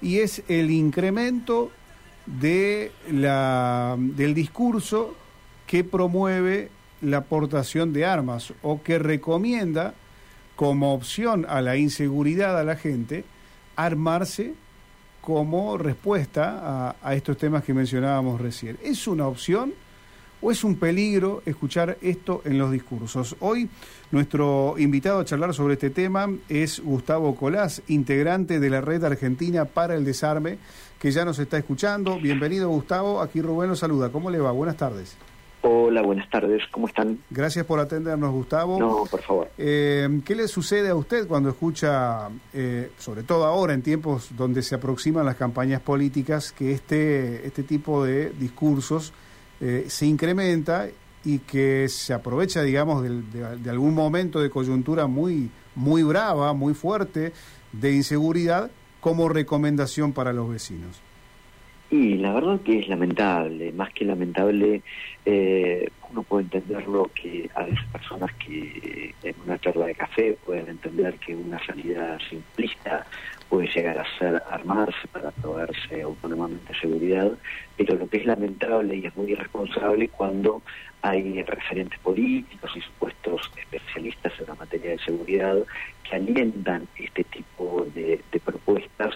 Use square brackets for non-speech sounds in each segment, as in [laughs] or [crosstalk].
y es el incremento de la, del discurso que promueve la aportación de armas o que recomienda como opción a la inseguridad a la gente armarse como respuesta a, a estos temas que mencionábamos recién. ¿Es una opción? ¿O es un peligro escuchar esto en los discursos? Hoy nuestro invitado a charlar sobre este tema es Gustavo Colás, integrante de la Red Argentina para el Desarme, que ya nos está escuchando. Bienvenido Gustavo, aquí Rubén lo saluda. ¿Cómo le va? Buenas tardes. Hola, buenas tardes, ¿cómo están? Gracias por atendernos, Gustavo. No, por favor. Eh, ¿Qué le sucede a usted cuando escucha, eh, sobre todo ahora en tiempos donde se aproximan las campañas políticas, que este, este tipo de discursos eh, se incrementa y que se aprovecha, digamos, de, de, algún momento de coyuntura muy, muy brava, muy fuerte, de inseguridad, como recomendación para los vecinos? Y la verdad que es lamentable, más que lamentable, eh, uno puede entenderlo que a veces personas que en una charla de café pueden entender que una salida simplista puede llegar a ser armarse para proveerse autónomamente seguridad, pero lo que es lamentable y es muy irresponsable cuando hay referentes políticos y supuestos especialistas en la materia de seguridad que alientan este tipo de, de propuestas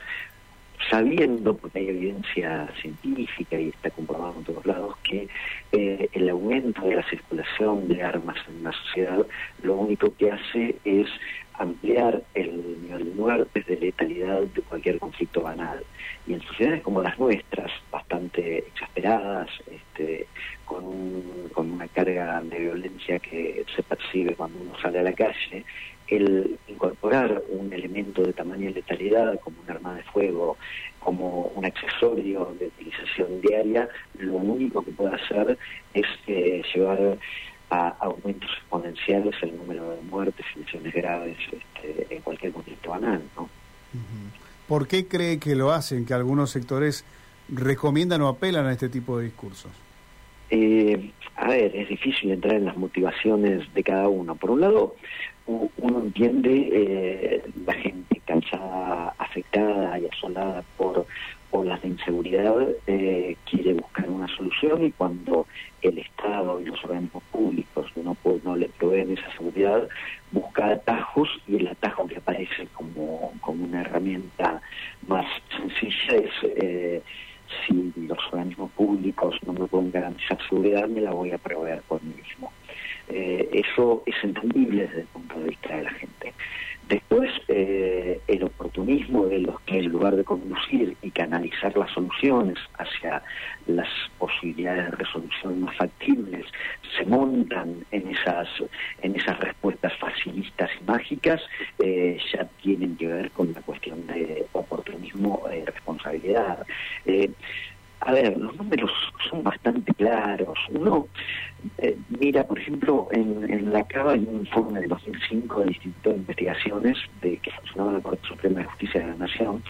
sabiendo, porque hay evidencia científica y está comprobado en todos lados, que eh, el aumento de la circulación de armas en la sociedad lo único que hace es ampliar el nivel de muertes, de letalidad de cualquier conflicto banal. Y en sociedades como las nuestras, bastante exasperadas, este, con, con una carga de violencia que se percibe cuando uno sale a la calle, el incorporar un elemento de tamaño y letalidad como un arma de fuego, como un accesorio de utilización diaria, lo único que puede hacer es eh, llevar a aumentos exponenciales el número de muertes y lesiones graves este, en cualquier conflicto banal. ¿no? ¿Por qué cree que lo hacen, que algunos sectores recomiendan o apelan a este tipo de discursos? Eh, a ver, es difícil entrar en las motivaciones de cada uno. Por un lado, uno entiende eh, la gente cansada, afectada y asolada por, por las de inseguridad, eh, quiere buscar una solución y cuando el Estado y los organismos públicos no, no le proveen esa seguridad, busca atajos y el atajo que aparece como, como una herramienta más sencilla es... Eh, si los organismos públicos no me pueden garantizar seguridad, me la voy a proveer por mí mismo. Eh, eso es entendible desde el punto de vista de la gente. Después, eh, el oportunismo de los que en lugar de conducir y canalizar las soluciones hacia las posibilidades de resolución más factibles, se montan en esas, en esas respuestas facilistas y mágicas, eh, ya tienen que ver con la cuestión de oportunismo y Eh, a ver, los números son bastante claros. Uno eh, mira, por ejemplo, en, la CABA hay un informe de 2005 del Instituto de Investigaciones de que funcionaba la Corte Suprema de Justicia de la Nación,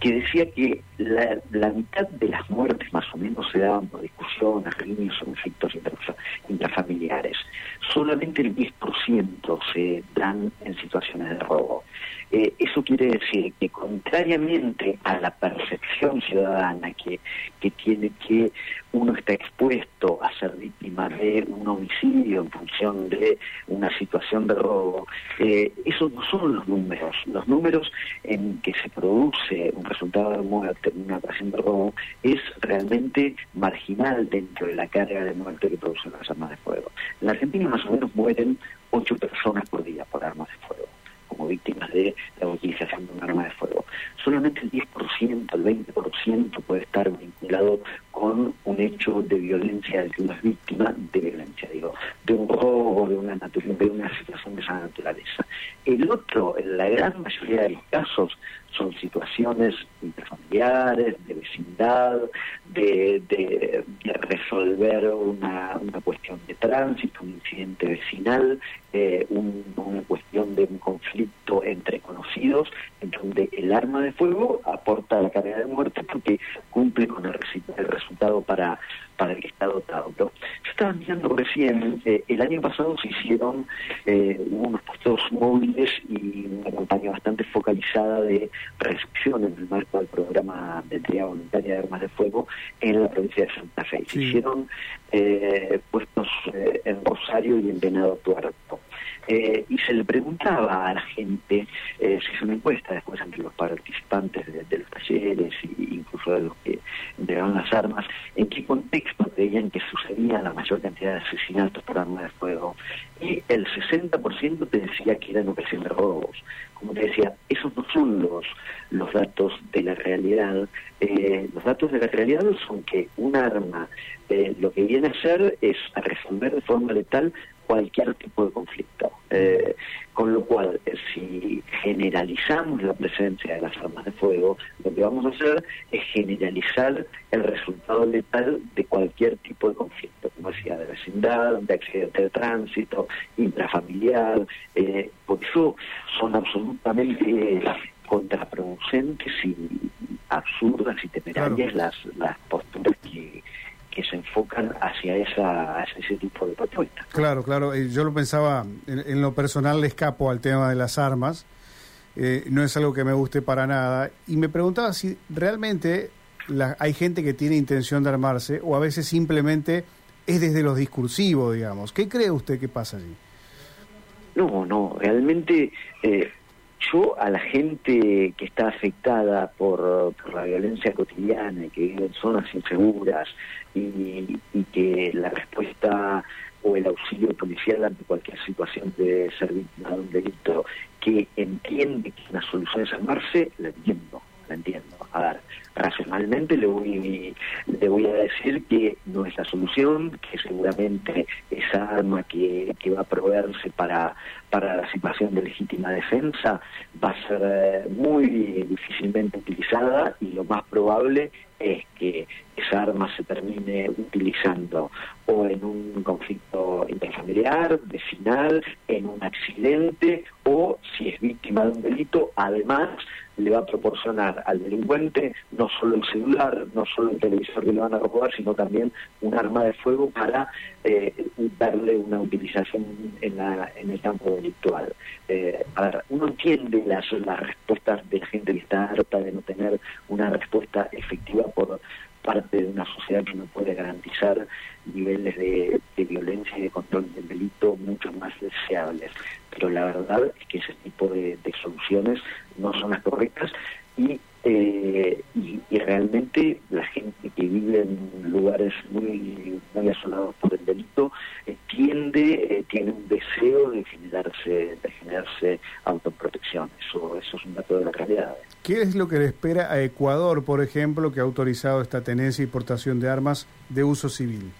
que decía que la, mitad de las muertes más o menos se daban por discusiones, riñas o conflictos intrafamiliares. Solamente el 10% se dan en situaciones de robo. Eh, eso quiere decir que contrariamente a la percepción ciudadana que, que tiene que uno está expuesto a ser víctima de un homicidio en función de una situación de robo, eh, esos no son los números. Los números en que se produce un resultado de muerte una ocasión de robo es realmente marginal dentro de la carga de muerte que producen las armas de fuego. En Argentina más o menos mueren ocho personas por día por armas de fuego como víctimas de la utilización de un arma de fuego. Solamente el 10%, el 20% puede estar vinculado hecho de violencia del que uno es víctima de violencia, digo, de un robo, de una, de una situación de esa naturaleza. El otro, en la gran mayoría de los casos, son situaciones interfamiliares, de vecindad, de, de, de resolver una, una, cuestión de tránsito, un incidente vecinal, eh, un, una cuestión de un conflicto entre conocidos, en donde el arma de fuego aporta la carga de muerte porque cumple con el, el resultado para para el que está dotado. Pero yo estaba mirando recién, eh, el año pasado se hicieron eh, unos puestos móviles y una campaña bastante focalizada de recepción en el marco del programa de entrega voluntaria de armas de fuego en la provincia de Santa Fe. Se hicieron eh, puestos en Rosario y en Venado Tuerto. Eh, y se le preguntaba a la gente, eh, se hizo una encuesta después entre los participantes de, los talleres e incluso de los que entregaban las armas, en qué contexto creían que sucedía la mayor cantidad de asesinatos por arma de fuego. Y el 60% te decía que era en ocasión de robos. Como te decía, esos no son los, los datos de la realidad. Eh, los datos de la realidad son que un arma lo que viene a hacer es a resolver de forma letal cualquier tipo de conflicto. Eh, con lo cual, eh, si generalizamos la presencia de las armas de fuego, lo que vamos a hacer es generalizar el resultado letal de cualquier tipo de conflicto, como decía, de vecindad, de accidente de tránsito, intrafamiliar. Eh, por eso son absolutamente contraproducentes y absurdas y temerarias las, las posturas que se enfocan hacia esa ese tipo de propuestas. Claro, claro. Yo lo pensaba, en, lo personal le escapo al tema de las armas. Eh, no es algo que me guste para nada. Y me preguntaba si realmente hay gente que tiene intención de armarse o a veces simplemente es desde los discursivos, digamos. ¿Qué cree usted que pasa allí? No, no, realmente eh, yo a la gente que está afectada por, la violencia cotidiana y que vive en zonas inseguras y, que la respuesta o el auxilio policial ante cualquier situación de ser víctima de un delito que entiende que una solución es armarse, la entiendo, la entiendo. A ver, racionalmente le voy, le voy a decir que no es la solución, que seguramente esa arma que, que va a proveerse para, para la situación de legítima defensa va a ser eh, muy difícilmente utilizada y lo más probable es que esa arma se termine utilizando o en un conflicto interfamiliar, vecinal, en un accidente o si es víctima de un delito, además le va a proporcionar al delincuente no solo el celular, no solo el televisor que le van a robar, sino también un arma de fuego para eh, darle una utilización en, la, en el campo delictual. Eh, a ver, uno entiende las, las respuestas de gente que está harta de no tener una respuesta efectiva por parte de una sociedad que no puede garantizar niveles de, violencia y de control del delito mucho más deseables. Pero la verdad es que ese tipo de, soluciones no son las correctas y, eh, y, realmente la gente que vive en lugares muy, muy asolados por el delito eh, tiende, eh, tiene un deseo de generarse, de generarse autoprotección. Eso, eso es un dato de la realidad. ¿Qué es lo que le espera a Ecuador, por ejemplo, que ha autorizado esta tenencia y portación de armas de uso civil?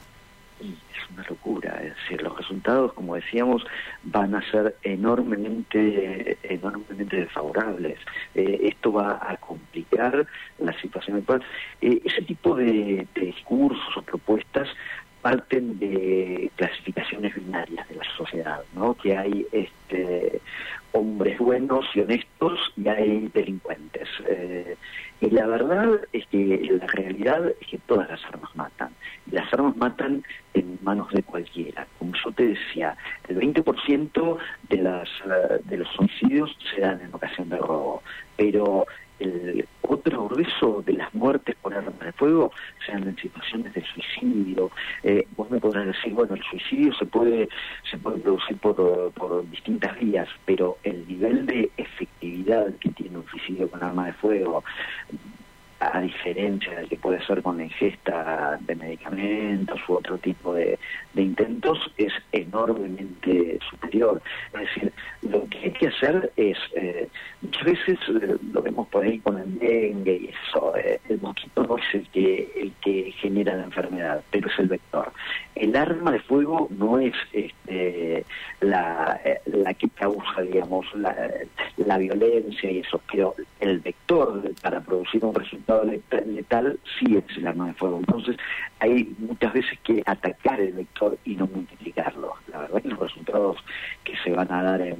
Es una locura, es decir, los resultados, como decíamos, van a ser enormemente, enormemente desfavorables. Eh, esto va a complicar la situación actual. Eh, ese tipo de, discursos o propuestas parten de clasificaciones binarias de la sociedad, ¿no? Que hay este hombres buenos y honestos y hay delincuentes. Eh, y la verdad es que la realidad es que todas las armas matan. Y las armas matan en manos de cualquiera. Como yo te decía, el 20% de, las, de los homicidios se dan en ocasión de robo. Pero el otro grueso de las muertes por arma de fuego sean en situaciones de suicidio. Eh, vos me podrás decir, bueno, el suicidio se puede se puede producir por, por distintas vías, pero el nivel de efectividad que tiene un suicidio con arma de fuego, a diferencia del que puede ser con la ingesta de medicamentos u otro tipo de, intentos, es enormemente superior. Es decir, lo que hay que hacer es, eh, muchas veces eh, lo vemos por ahí con el dengue y eso, eh, el mosquito no es el que, el que genera la enfermedad, pero es el vector. El arma de fuego no es este, la, la que causa, digamos, la, la violencia y eso, pero el vector para producir un resultado letal, sí es el arma de fuego. Entonces hay muchas veces que atacar el vector y no multiplicarlo. La verdad que los resultados que se van a dar en,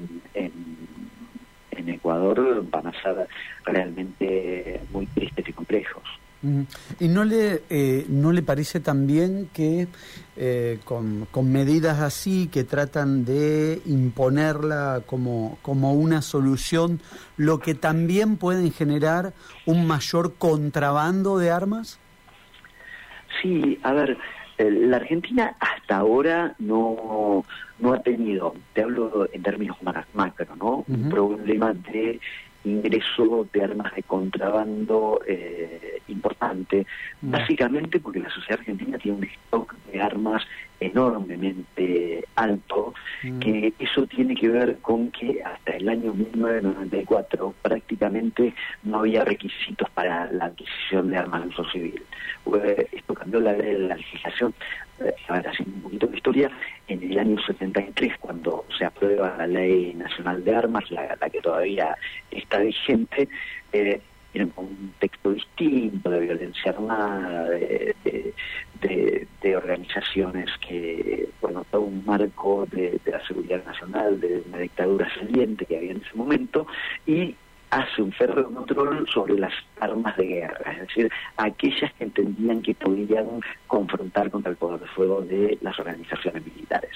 Ecuador van a ser realmente muy tristes y complejos. ¿Y no le, eh, no le parece también que eh, con, con, medidas así que tratan de imponerla como, como una solución, lo que también pueden generar un mayor contrabando de armas? Sí, a ver, la Argentina hasta ahora no, no ha tenido, te hablo en términos macro, ¿no? Un problema de ingreso de armas de contrabando eh, importante, básicamente porque la sociedad argentina tiene un stock de armas enormemente alto, que eso tiene que ver con que hasta el año 1994 prácticamente no había requisitos para la adquisición de armas de uso civil. Esto cambió la, la legislación. Ahora haciendo un poquito de historia, en el año 73, cuando se aprueba la Ley Nacional de Armas, la, que todavía está vigente, eh, un texto distinto de violencia armada, de, de, organizaciones que, bueno, todo un marco de la seguridad nacional, de una dictadura saliente que había en ese momento, y hace un férreo control sobre las armas de guerra, es decir, aquellas que entendían que podían confrontar contra el poder de fuego de las organizaciones militares.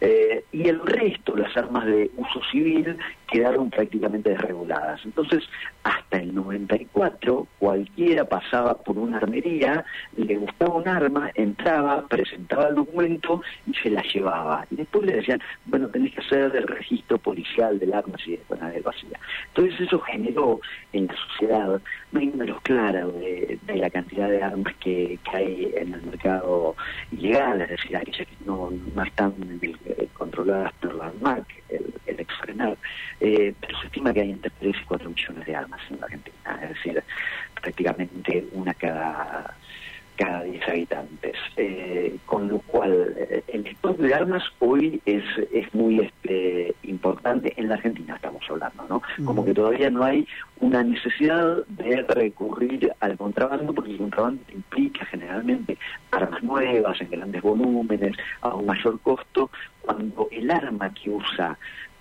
Eh, y el resto, las armas de uso civil, quedaron prácticamente desreguladas. Entonces, hasta el 94, cualquiera pasaba por una armería, le gustaba un arma, entraba, presentaba el documento y se la llevaba. Y después le decían, bueno, tenés que hacer el registro policial del arma si después nadie lo hacía. Entonces eso generó en la sociedad una números claros de, la cantidad de armas que, hay en el mercado ilegal, es decir, aquellas que no, no están eh, controladas por la ANMAC, el, el exfrenar. Eh, pero se estima que hay entre 3 y 4 millones de armas en la Argentina, es decir, prácticamente una cada cada 10 habitantes. Eh, con lo cual, eh, el stock de armas hoy es, es muy este, importante. En la Argentina estamos hablando, ¿no? Como que todavía no hay una necesidad de recurrir al contrabando, porque el contrabando implica generalmente armas nuevas en grandes volúmenes, a un mayor costo, cuando el arma que usa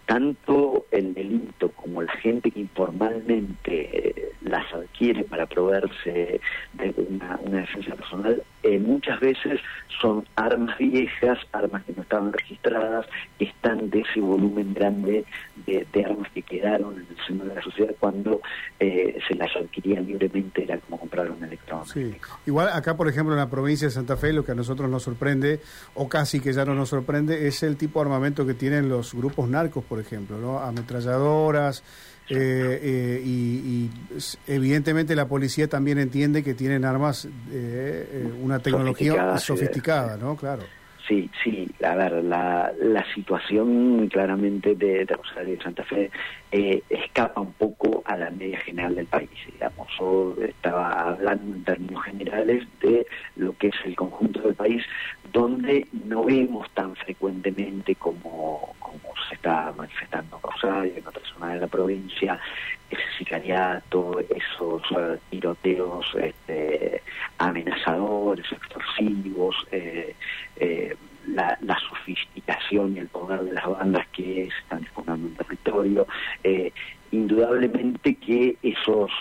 tanto el delito como la gente que informalmente eh, las adquiere para proveerse de una, defensa personal, eh, muchas veces son armas viejas, armas que no estaban registradas, que están de ese volumen grande de, armas que quedaron en el seno de la sociedad cuando eh, se las adquirían libremente, era como comprar un electrónico. Sí. Igual acá, por ejemplo, en la provincia de Santa Fe, lo que a nosotros nos sorprende, o casi que ya no nos sorprende, es el tipo de armamento que tienen los grupos narcos, por ejemplo, ¿no? Ametralladoras, eh, eh, y, evidentemente la policía también entiende que tienen armas, eh, una tecnología sofisticada, ¿no? Claro. Sí, sí, a ver, la, situación claramente de, Rosario de Santa Fe escapa un poco a la media general del país, digamos. Yo estaba hablando en términos generales de lo que es el conjunto del país, donde no vemos tan frecuentemente como, se está manifestando Rosario, en otras zonas de la provincia, ese sicariato, esos eh, tiroteos este, amenazadores, extorsivos, eh, eh, la, sofisticación y el poder de las bandas que están disputando en territorio. indudablemente que esos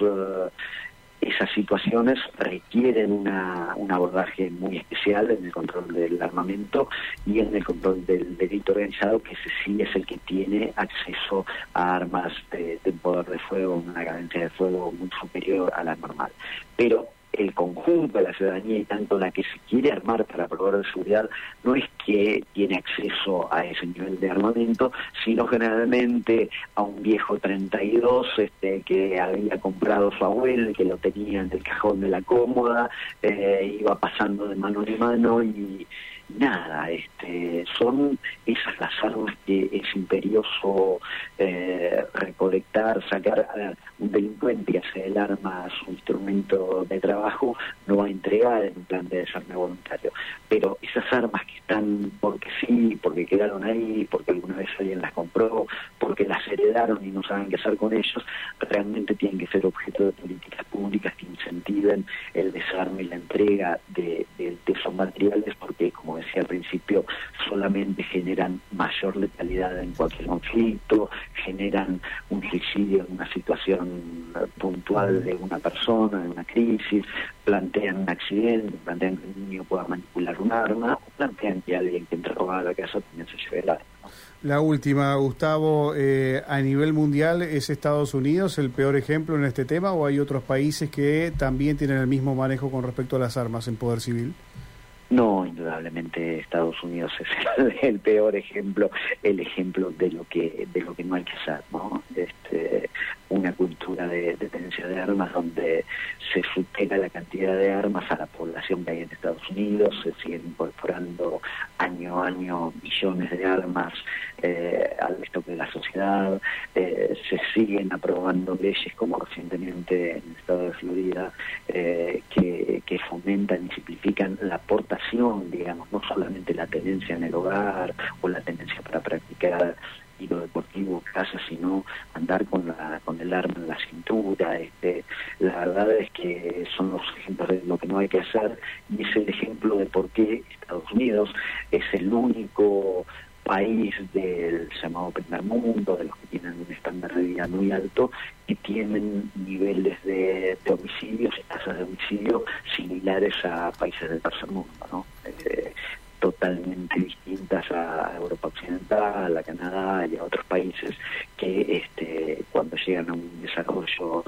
esas situaciones requieren una, un abordaje muy especial en el control del armamento y en el control del delito organizado, que ese sí es el que tiene acceso a armas de, de poder de fuego, una cadencia de fuego muy superior a la normal. Pero el conjunto de la ciudadanía y tanto la que se quiere armar para probar de seguridad no es que tiene acceso a ese nivel de armamento, sino generalmente a un viejo 32 este, que había comprado su abuelo que lo tenía en el cajón de la cómoda, eh, iba pasando de mano en mano y nada, este, son esas las armas que es imperioso eh, recolectar, sacar a un delincuente que hace el arma su instrumento de trabajo, no va a entregar en un plan de desarme voluntario. Pero esas armas que están porque sí, porque quedaron ahí, porque alguna vez alguien las compró, porque las heredaron y no saben qué hacer con ellos, realmente tienen que ser objeto de políticas públicas que incentiven el desarme y la entrega de, de esos materiales, porque como decía al principio, solamente generan mayor letalidad en cualquier conflicto, generan un suicidio en una situación puntual de una persona, en una crisis, plantean un accidente, plantean que un niño pueda manipular un arma, o plantean que alguien que entre a la casa también se lleve el arma. La última, Gustavo, eh, a nivel mundial, ¿es Estados Unidos el peor ejemplo en este tema o hay otros países que también tienen el mismo manejo con respecto a las armas en poder civil? No, indudablemente Estados Unidos es [laughs] el, peor ejemplo, el ejemplo de lo que de lo que no hay que hacer, ¿no? Este, una cultura de, tenencia de armas donde se supera la cantidad de armas a la población que hay en Estados Unidos, se siguen incorporando año a año millones de armas eh, al estoque de la sociedad, eh, se siguen aprobando leyes como recientemente en el estado de Florida eh, que, que fomentan y simplifican la digamos, no solamente la tenencia en el hogar o la tenencia para practicar lo deportivo casa, sino andar con la, con el arma en la cintura. Este, la verdad es que son los ejemplos de lo que no hay que hacer y es el ejemplo de por qué Estados Unidos es el único país del llamado primer mundo, de los que tienen un estándar de vida muy alto, que tienen niveles de, homicidios y tasas de homicidio similares a países del tercer mundo, ¿no? Totalmente distintas a Europa Occidental, a Canadá y a otros países que este, cuando llegan a un desarrollo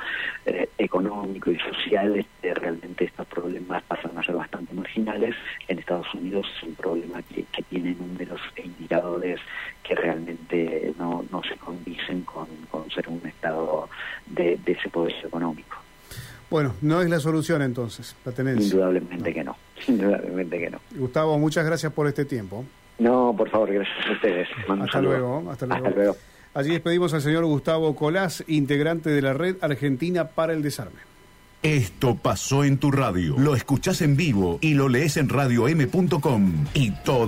eh, económico y social este, realmente estos problemas pasan a ser bastante marginales. En Estados Unidos es un problema que, tiene números e indicadores que realmente no, no se condicen con, ser un estado de, ese poder económico. Bueno, no es la solución entonces, la tenencia. Indudablemente que no. Indudablemente que no. Gustavo, muchas gracias por este tiempo. No, por favor, gracias a ustedes. hasta luego, hasta luego. Allí despedimos al señor Gustavo Colás, integrante de la Red Argentina para el Desarme. Esto pasó en tu radio. Lo escuchás en vivo y lo lees en radio.m.com y toda